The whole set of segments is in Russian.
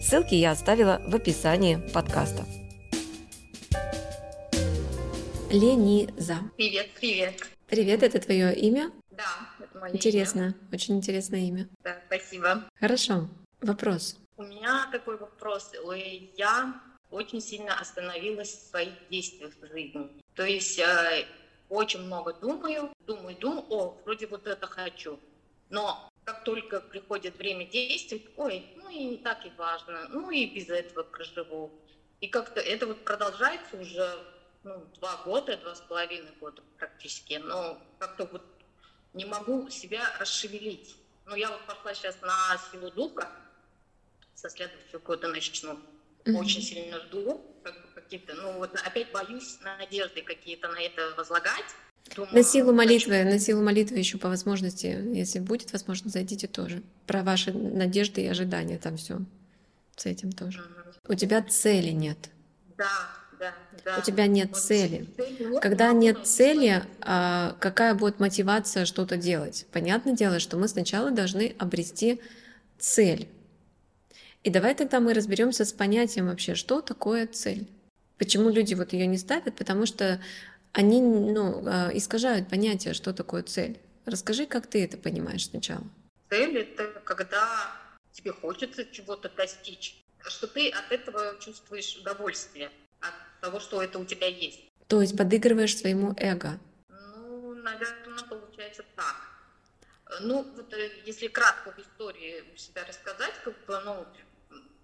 Ссылки я оставила в описании подкаста. Лениза. Привет, привет. Привет, это твое имя? Да, это мое Интересно, имя. очень интересное имя. Да, спасибо. Хорошо. Вопрос. У меня такой вопрос. Ой, Я очень сильно остановилась в своих действиях в жизни. То есть э, очень много думаю, думаю, думаю, о, вроде вот это хочу. Но как только приходит время действовать, ой, ну и не так и важно, ну и без этого проживу. И как-то это вот продолжается уже ну, два года, два с половиной года практически, но как-то вот не могу себя расшевелить. Ну, я вот пошла сейчас на силу духа, со следующего года начну. Mm-hmm. Очень сильно жду, как бы какие-то, ну вот опять боюсь надежды какие-то на это возлагать, Думаю, на силу молитвы, на силу молитвы еще по возможности, если будет возможность, зайдите тоже. Про ваши надежды и ожидания там все с этим тоже. Угу. У тебя цели нет. Да, да, да. У тебя нет вот цели. Нет, Когда нет цели, а, какая будет мотивация что-то делать? Понятное дело, что мы сначала должны обрести цель. И давай тогда мы разберемся с понятием вообще, что такое цель. Почему люди вот ее не ставят? Потому что они ну, а, искажают понятие, что такое цель. Расскажи, как ты это понимаешь сначала. Цель — это когда тебе хочется чего-то достичь, что ты от этого чувствуешь удовольствие, от того, что это у тебя есть. То есть подыгрываешь своему эго? Ну, наверное, получается так. Ну, вот э, если кратко в истории себя рассказать, как бы, ну,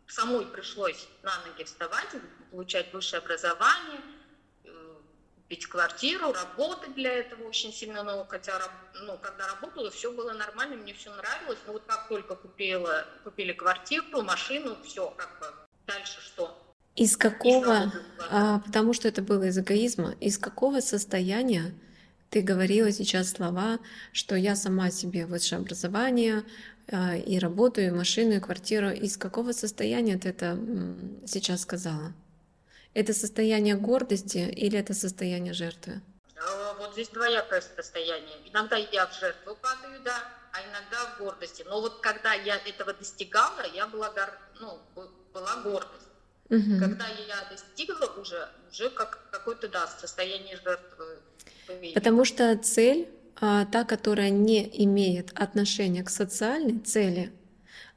самой пришлось на ноги вставать, получать высшее образование — купить квартиру, работать для этого очень сильно, но хотя, ну, когда работала, все было нормально, мне все нравилось, но вот как только купила, купили квартиру, машину, все, как бы, дальше что? Из какого, а, потому что это было из эгоизма, из какого состояния ты говорила сейчас слова, что я сама себе высшее образование а, и работаю, и машину, и квартиру. Из какого состояния ты это сейчас сказала? Это состояние гордости или это состояние жертвы? А, вот здесь двоякое состояние. Иногда я в жертву падаю, да, а иногда в гордости. Но вот когда я этого достигала, я была, гор... ну, была гордость. Угу. Когда я достигла уже, уже как какое-то, да, состояние жертвы. Потому что цель, а, та, которая не имеет отношения к социальной цели,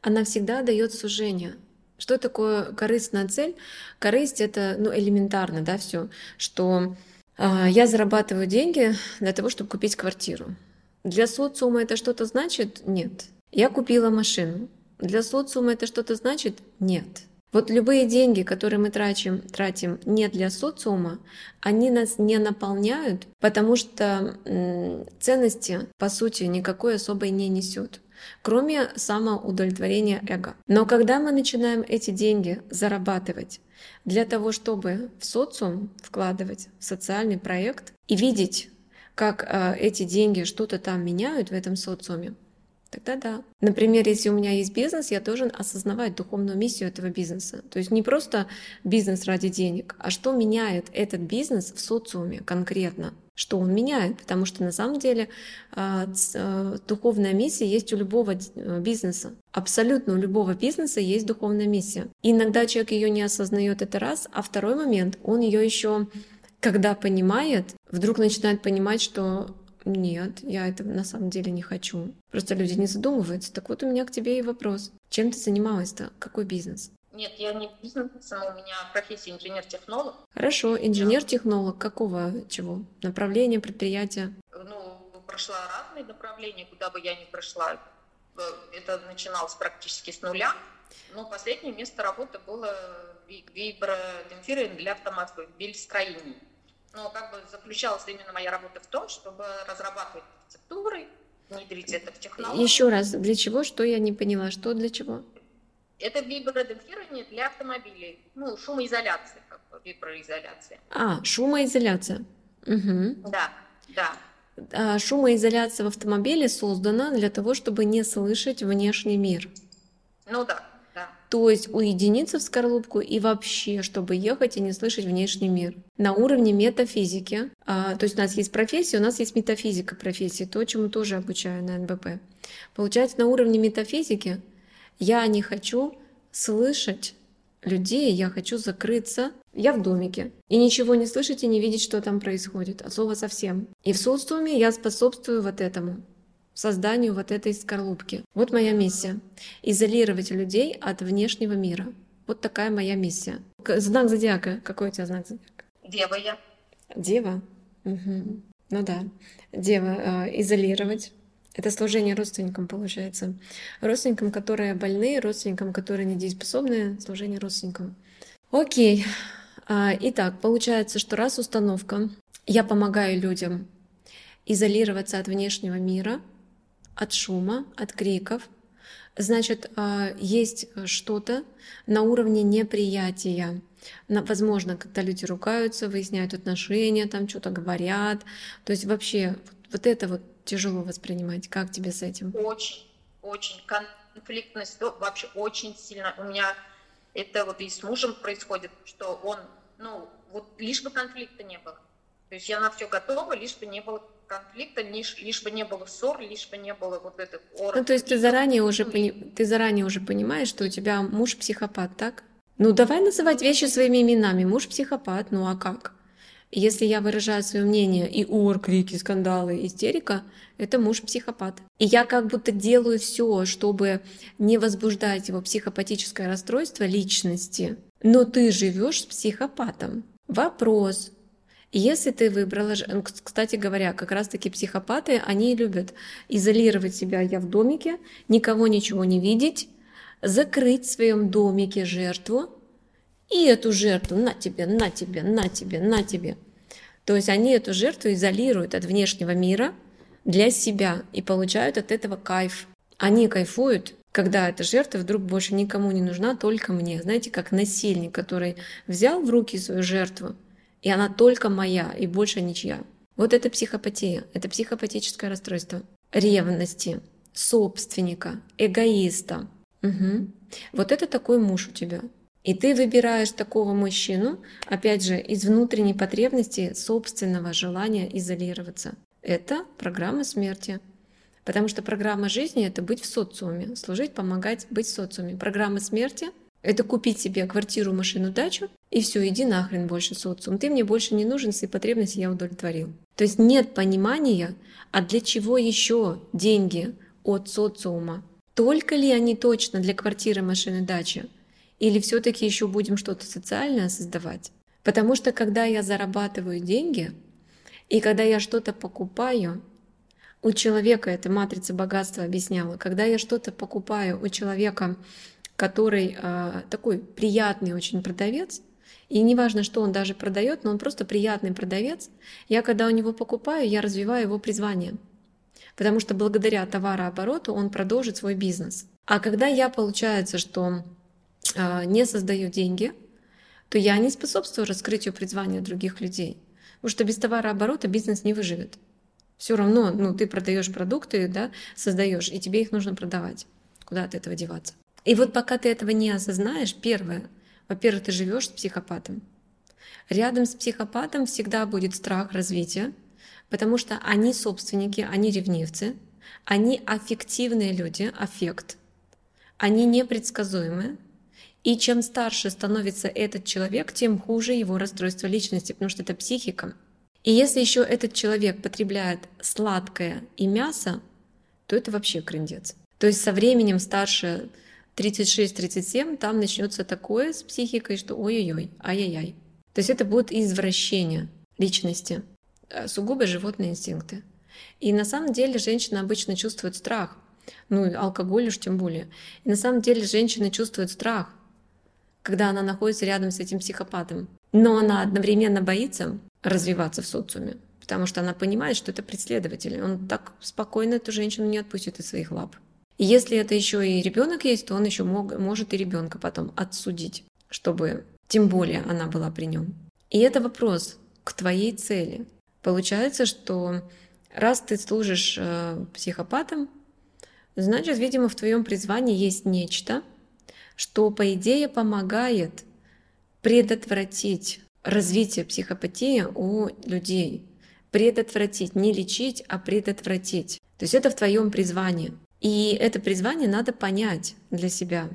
она всегда дает сужение. Что такое корыстная цель? Корысть это ну, элементарно, да, все, что э, я зарабатываю деньги для того, чтобы купить квартиру. Для социума это что-то значит? Нет. Я купила машину. Для социума это что-то значит? Нет. Вот любые деньги, которые мы тратим, тратим не для социума, они нас не наполняют, потому что м, ценности, по сути, никакой особой не несет кроме самоудовлетворения эго. Но когда мы начинаем эти деньги зарабатывать для того, чтобы в социум вкладывать в социальный проект и видеть, как э, эти деньги что-то там меняют в этом социуме, Тогда да. Например, если у меня есть бизнес, я должен осознавать духовную миссию этого бизнеса. То есть не просто бизнес ради денег, а что меняет этот бизнес в социуме конкретно. Что он меняет, потому что на самом деле а, а, духовная миссия есть у любого э, бизнеса. Абсолютно у любого бизнеса есть духовная миссия. Иногда человек ее не осознает, это раз, а второй момент, он ее еще когда понимает, вдруг начинает понимать, что нет, я это на самом деле не хочу. Просто люди не задумываются. Так вот у меня к тебе и вопрос. Чем ты занималась-то? Какой бизнес? Нет, я не бизнес, у меня профессия инженер-технолог. Хорошо, инженер-технолог какого чего? Направления, предприятия? Ну, прошла разные направления, куда бы я ни прошла. Э, это начиналось практически с нуля. Но последнее место работы было вибродемпфиры для автоматов в бельстроении но как бы заключалась именно моя работа в том, чтобы разрабатывать рецептуры, внедрить это в технологию. Еще раз, для чего, что я не поняла, что для чего? Это вибродемпфирование для автомобилей. Ну, шумоизоляция, как бы, виброизоляция. А, шумоизоляция. Угу. Да, да. А, шумоизоляция в автомобиле создана для того, чтобы не слышать внешний мир. Ну да, да. То есть уединиться в скорлупку и вообще, чтобы ехать и не слышать внешний мир. На уровне метафизики, а, то есть у нас есть профессия, у нас есть метафизика профессии, то, чему тоже обучаю на НБП. Получается, на уровне метафизики я не хочу слышать людей, я хочу закрыться. Я в домике. И ничего не слышать и не видеть, что там происходит. От слова совсем. И в социуме я способствую вот этому созданию вот этой скорлупки. Вот моя миссия. Изолировать людей от внешнего мира. Вот такая моя миссия. Знак зодиака. Какой у тебя знак зодиака? Дева я. Дева? Угу. Ну да. Дева. Э, изолировать это служение родственникам получается. Родственникам, которые больны, родственникам, которые недееспособны, служение родственникам. Окей. А, итак, получается, что раз установка, я помогаю людям изолироваться от внешнего мира, от шума, от криков, значит, а, есть что-то на уровне неприятия. Возможно, когда люди ругаются, выясняют отношения, там что-то говорят. То есть вообще вот это вот тяжело воспринимать. Как тебе с этим? Очень, очень. Конфликтность вообще очень сильно. У меня это вот и с мужем происходит, что он, ну, вот лишь бы конфликта не было. То есть я на все готова, лишь бы не было конфликта, лишь, лишь бы не было ссор, лишь бы не было вот этих ор. Ну, то есть ты заранее уже пони... ты заранее уже понимаешь, что у тебя муж психопат, так? Ну, давай называть вещи своими именами. Муж психопат, ну а как? Если я выражаю свое мнение и ор, крики, скандалы, истерика, это муж психопат. И я как будто делаю все, чтобы не возбуждать его психопатическое расстройство личности. Но ты живешь с психопатом. Вопрос. Если ты выбрала, кстати говоря, как раз-таки психопаты, они любят изолировать себя, я в домике, никого ничего не видеть, закрыть в своем домике жертву, и эту жертву на тебе, на тебе, на тебе, на тебе. То есть они эту жертву изолируют от внешнего мира для себя и получают от этого кайф. Они кайфуют, когда эта жертва вдруг больше никому не нужна, только мне. Знаете, как насильник, который взял в руки свою жертву, и она только моя, и больше ничья. Вот это психопатия, это психопатическое расстройство ревности, собственника, эгоиста. Угу. Вот это такой муж у тебя. И ты выбираешь такого мужчину, опять же, из внутренней потребности собственного желания изолироваться. Это программа смерти. Потому что программа жизни — это быть в социуме, служить, помогать, быть в социуме. Программа смерти — это купить себе квартиру, машину, дачу, и все, иди нахрен больше социум. Ты мне больше не нужен, свои потребности я удовлетворил. То есть нет понимания, а для чего еще деньги от социума? Только ли они точно для квартиры, машины, дачи? Или все-таки еще будем что-то социальное создавать? Потому что когда я зарабатываю деньги, и когда я что-то покупаю, у человека, это матрица богатства объясняла, когда я что-то покупаю у человека, который э, такой приятный очень продавец, и неважно, что он даже продает, но он просто приятный продавец, я когда у него покупаю, я развиваю его призвание. Потому что благодаря товарообороту он продолжит свой бизнес. А когда я, получается, что а, не создаю деньги, то я не способствую раскрытию призвания других людей. Потому что без товарооборота бизнес не выживет. Все равно, ну, ты продаешь продукты, да, создаешь, и тебе их нужно продавать. Куда от этого деваться? И вот пока ты этого не осознаешь, первое, во-первых, ты живешь с психопатом. Рядом с психопатом всегда будет страх развития, потому что они собственники, они ревнивцы, они аффективные люди, аффект, они непредсказуемые, и чем старше становится этот человек, тем хуже его расстройство личности, потому что это психика. И если еще этот человек потребляет сладкое и мясо, то это вообще крындец. То есть со временем старше 36-37 там начнется такое с психикой, что ой-ой-ой, ай-яй-яй. То есть это будет извращение личности, э, сугубо животные инстинкты. И на самом деле женщина обычно чувствует страх, ну алкоголь уж тем более. И на самом деле женщина чувствует страх, когда она находится рядом с этим психопатом. Но она одновременно боится развиваться в социуме, потому что она понимает, что это преследователь. Он так спокойно эту женщину не отпустит из своих лап. И если это еще и ребенок есть, то он еще мог, может и ребенка потом отсудить, чтобы тем более она была при нем. И это вопрос к твоей цели. Получается, что раз ты служишь э, психопатом, значит, видимо, в твоем призвании есть нечто, что, по идее, помогает предотвратить развитие психопатии у людей. Предотвратить, не лечить, а предотвратить. То есть это в твоем призвании. И это призвание надо понять для себя.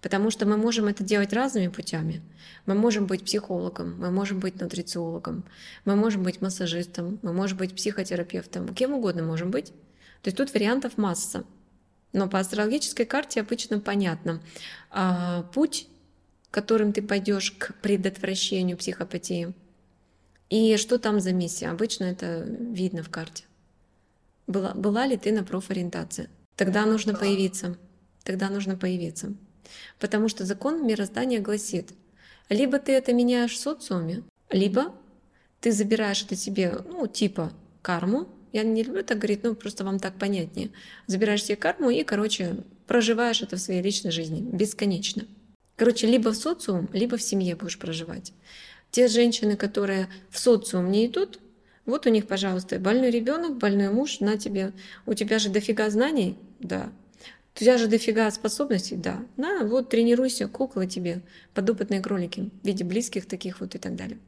Потому что мы можем это делать разными путями. Мы можем быть психологом, мы можем быть нутрициологом, мы можем быть массажистом, мы можем быть психотерапевтом, кем угодно можем быть. То есть тут вариантов масса. Но по астрологической карте обычно понятно. А, путь, которым ты пойдешь к предотвращению психопатии, и что там за миссия. Обычно это видно в карте. Была, была ли ты на профориентации? Тогда нужно появиться. Тогда нужно появиться. Потому что закон мироздания гласит, либо ты это меняешь в социуме, либо ты забираешь это себе, ну, типа карму. Я не люблю так говорить, ну, просто вам так понятнее. Забираешь себе карму и, короче, проживаешь это в своей личной жизни бесконечно. Короче, либо в социум, либо в семье будешь проживать. Те женщины, которые в социум не идут, вот у них, пожалуйста, больной ребенок, больной муж, на тебе. У тебя же дофига знаний, да. У тебя же дофига способностей, да. На, вот тренируйся, куклы тебе, подопытные кролики в виде близких таких вот и так далее.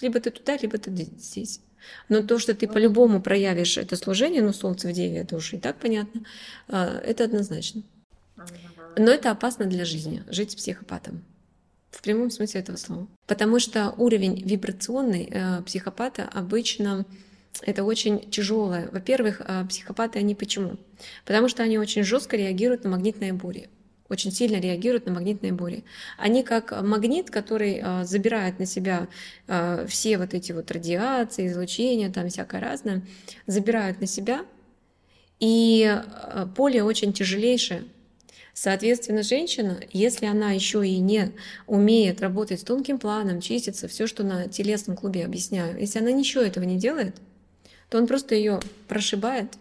Либо ты туда, либо ты здесь. Но то, что ты по-любому проявишь это служение, ну, солнце в деве, это уж и так понятно, а, это однозначно. Но это опасно для жизни, жить психопатом. В прямом смысле этого слова. Потому что уровень вибрационный э, психопата обычно это очень тяжелое. Во-первых, э, психопаты они почему? Потому что они очень жестко реагируют на магнитные бури очень сильно реагируют на магнитные бури. Они как магнит, который э, забирает на себя э, все вот эти вот радиации, излучения, там всякое разное, забирают на себя, и э, поле очень тяжелейшее. Соответственно, женщина, если она еще и не умеет работать с тонким планом, чиститься, все, что на телесном клубе объясняю, если она ничего этого не делает, то он просто ее прошибает,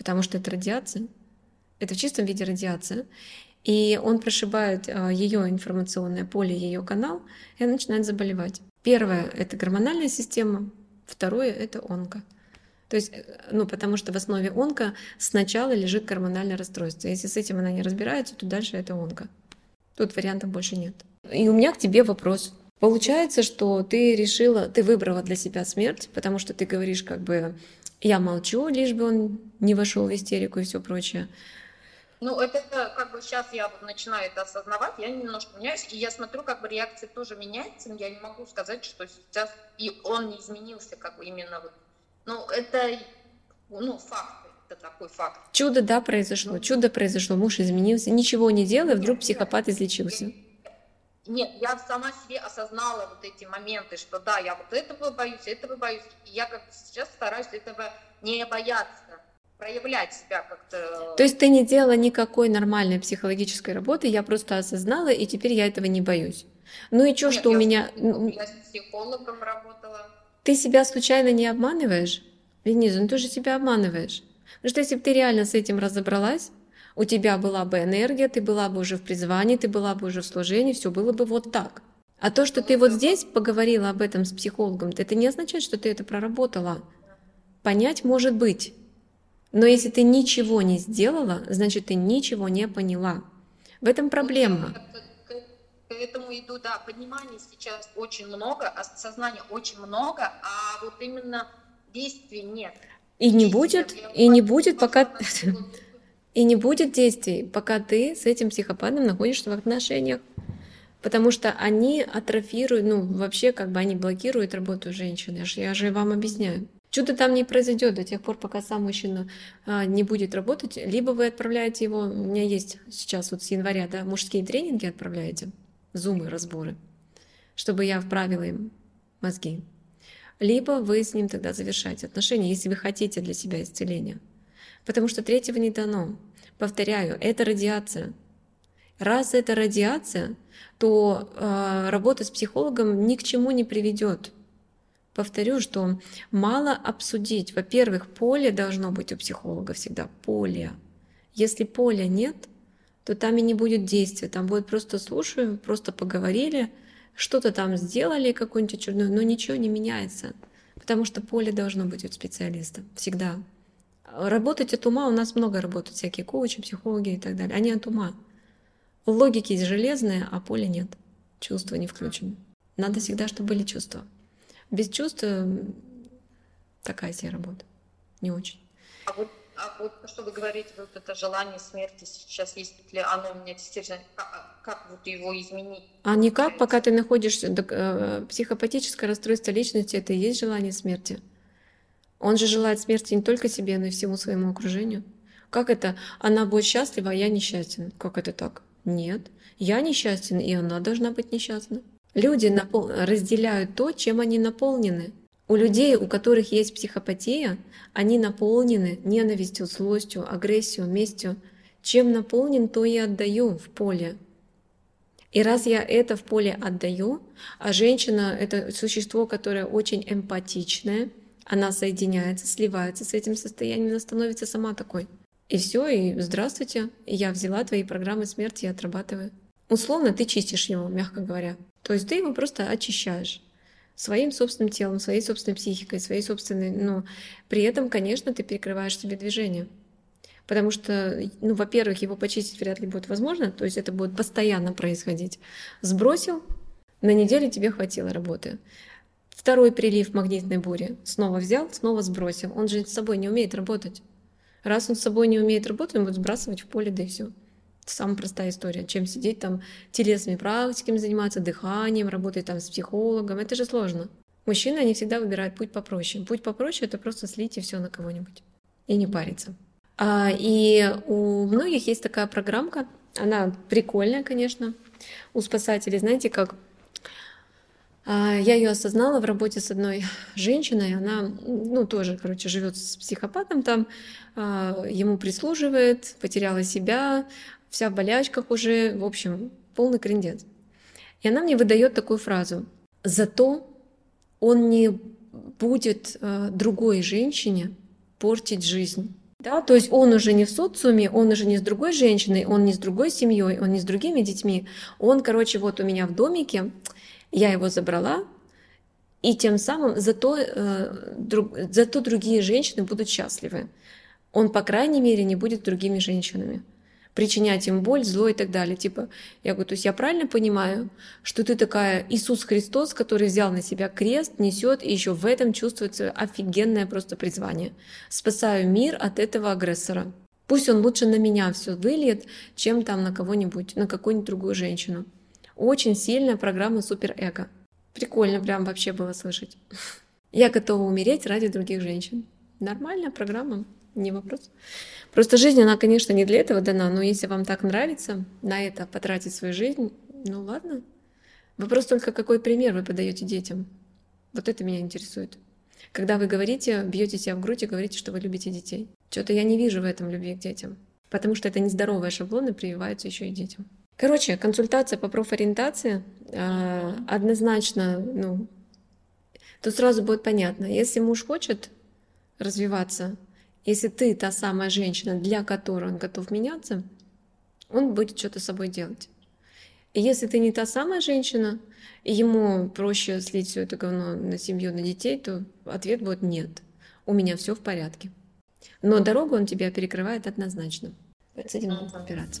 потому что это радиация, это в чистом виде радиация, и он прошибает а, ее информационное поле, ее канал, и она начинает заболевать. Первое — это гормональная система, второе — это онко. То есть, э, ну, потому что в основе онко сначала лежит гормональное расстройство. Если с этим она не разбирается, то дальше это онко. Тут вариантов больше нет. И у меня к тебе вопрос. Получается, что ты решила, ты выбрала для себя смерть, потому что ты говоришь как бы я молчу, лишь бы он не вошел в истерику и все прочее. Ну, это как бы сейчас я вот начинаю это осознавать, я немножко меняюсь, и я смотрю, как бы реакция тоже меняется, я не могу сказать, что сейчас и он не изменился, как бы именно вот ну, это, ну, факт, это такой факт. Чудо, да, произошло, ну, чудо произошло, муж изменился, ничего не делая, вдруг психопат излечился. Нет, я сама себе осознала вот эти моменты, что да, я вот этого боюсь, этого боюсь. И я как сейчас стараюсь этого не бояться, проявлять себя как-то. То есть ты не делала никакой нормальной психологической работы, я просто осознала, и теперь я этого не боюсь. Ну и что, что у меня... Я с психологом работала. Ты себя случайно не обманываешь? Вениза, ну ты же себя обманываешь. Потому что если бы ты реально с этим разобралась, у тебя была бы энергия, ты была бы уже в призвании, ты была бы уже в служении, все было бы вот так. А то, что ты вот здесь поговорила об этом с психологом, это не означает, что ты это проработала. Понять может быть. Но если ты ничего не сделала, значит, ты ничего не поняла. В этом проблема к этому иду, да, понимания сейчас очень много, осознания очень много, а вот именно действий нет. И не будет, и не будет, пока... И не будет действий, пока ты с этим психопатом находишься в отношениях. Потому что они атрофируют, ну, вообще, как бы они блокируют работу женщины. Я же, вам объясняю. Чудо там не произойдет до тех пор, пока сам мужчина а, не будет работать. Либо вы отправляете его, у меня есть сейчас вот с января, да, мужские тренинги отправляете зумы, разборы, чтобы я вправила им мозги. Либо вы с ним тогда завершаете отношения, если вы хотите для себя исцеления. Потому что третьего не дано. Повторяю, это радиация. Раз это радиация, то э, работа с психологом ни к чему не приведет. Повторю, что мало обсудить. Во-первых, поле должно быть у психолога всегда. Поле. Если поля нет, то там и не будет действия. Там будет просто слушаю, просто поговорили, что-то там сделали, какую-нибудь очередную, но ничего не меняется. Потому что поле должно быть у специалиста. Всегда. Работать от ума у нас много работают, всякие коучи, психологи и так далее. Они от ума. Логики железные, а поле нет. Чувства не включены. Надо всегда, чтобы были чувства. Без чувств такая себе работа. Не очень. А вот, а вот что вы говорите, вот это желание смерти сейчас есть ли оно у меня действительно, как, а, как вот его изменить? А никак, пока ты находишься, э, психопатическое расстройство личности, это и есть желание смерти. Он же желает смерти не только себе, но и всему своему окружению. Как это? Она будет счастлива, а я несчастен. Как это так? Нет. Я несчастен, и она должна быть несчастна. Люди напол... разделяют то, чем они наполнены. У людей, у которых есть психопатия, они наполнены ненавистью, злостью, агрессией, местью. Чем наполнен, то и отдаю в поле. И раз я это в поле отдаю, а женщина — это существо, которое очень эмпатичное, она соединяется, сливается с этим состоянием, она становится сама такой. И все, и здравствуйте, я взяла твои программы смерти и отрабатываю. Условно ты чистишь его, мягко говоря. То есть ты его просто очищаешь своим собственным телом, своей собственной психикой, своей собственной, но при этом, конечно, ты перекрываешь себе движение. Потому что, ну, во-первых, его почистить вряд ли будет возможно, то есть это будет постоянно происходить. Сбросил, на неделю тебе хватило работы. Второй прилив магнитной бури. Снова взял, снова сбросил. Он же с собой не умеет работать. Раз он с собой не умеет работать, он будет сбрасывать в поле, да и все. Самая простая история, чем сидеть там телесными практиками заниматься, дыханием, работать там с психологом. Это же сложно. Мужчины, они всегда выбирают путь попроще. Путь попроще — это просто слить все на кого-нибудь. И не париться. А, и у многих есть такая программка, она прикольная, конечно, у спасателей. Знаете, как я ее осознала в работе с одной женщиной. Она, ну, тоже, короче, живет с психопатом там, а, ему прислуживает, потеряла себя, вся в болячках уже, в общем, полный крендец. И она мне выдает такую фразу. Зато он не будет э, другой женщине портить жизнь. Да, то есть он уже не в социуме, он уже не с другой женщиной, он не с другой семьей, он не с другими детьми. Он, короче, вот у меня в домике, я его забрала, и тем самым зато, э, друг, зато другие женщины будут счастливы. Он, по крайней мере, не будет другими женщинами причинять им боль, зло и так далее. Типа, я говорю, то есть я правильно понимаю, что ты такая Иисус Христос, который взял на себя крест, несет, и еще в этом чувствуется офигенное просто призвание. Спасаю мир от этого агрессора. Пусть он лучше на меня все выльет, чем там на кого-нибудь, на какую-нибудь другую женщину. Очень сильная программа суперэго. Прикольно прям вообще было слышать. Я готова умереть ради других женщин. Нормальная программа, не вопрос. Просто жизнь, она, конечно, не для этого дана, но если вам так нравится на это потратить свою жизнь, ну ладно. Вопрос только, какой пример вы подаете детям. Вот это меня интересует. Когда вы говорите, бьете себя в грудь и говорите, что вы любите детей. Что-то я не вижу в этом любви к детям. Потому что это нездоровые шаблоны прививаются еще и детям. Короче, консультация по профориентации э, однозначно, ну, тут сразу будет понятно. Если муж хочет развиваться, если ты та самая женщина, для которой он готов меняться, он будет что-то с собой делать. И если ты не та самая женщина, и ему проще слить все это говно на семью, на детей, то ответ будет нет. У меня все в порядке. Но дорогу он тебя перекрывает однозначно. С этим надо разбираться.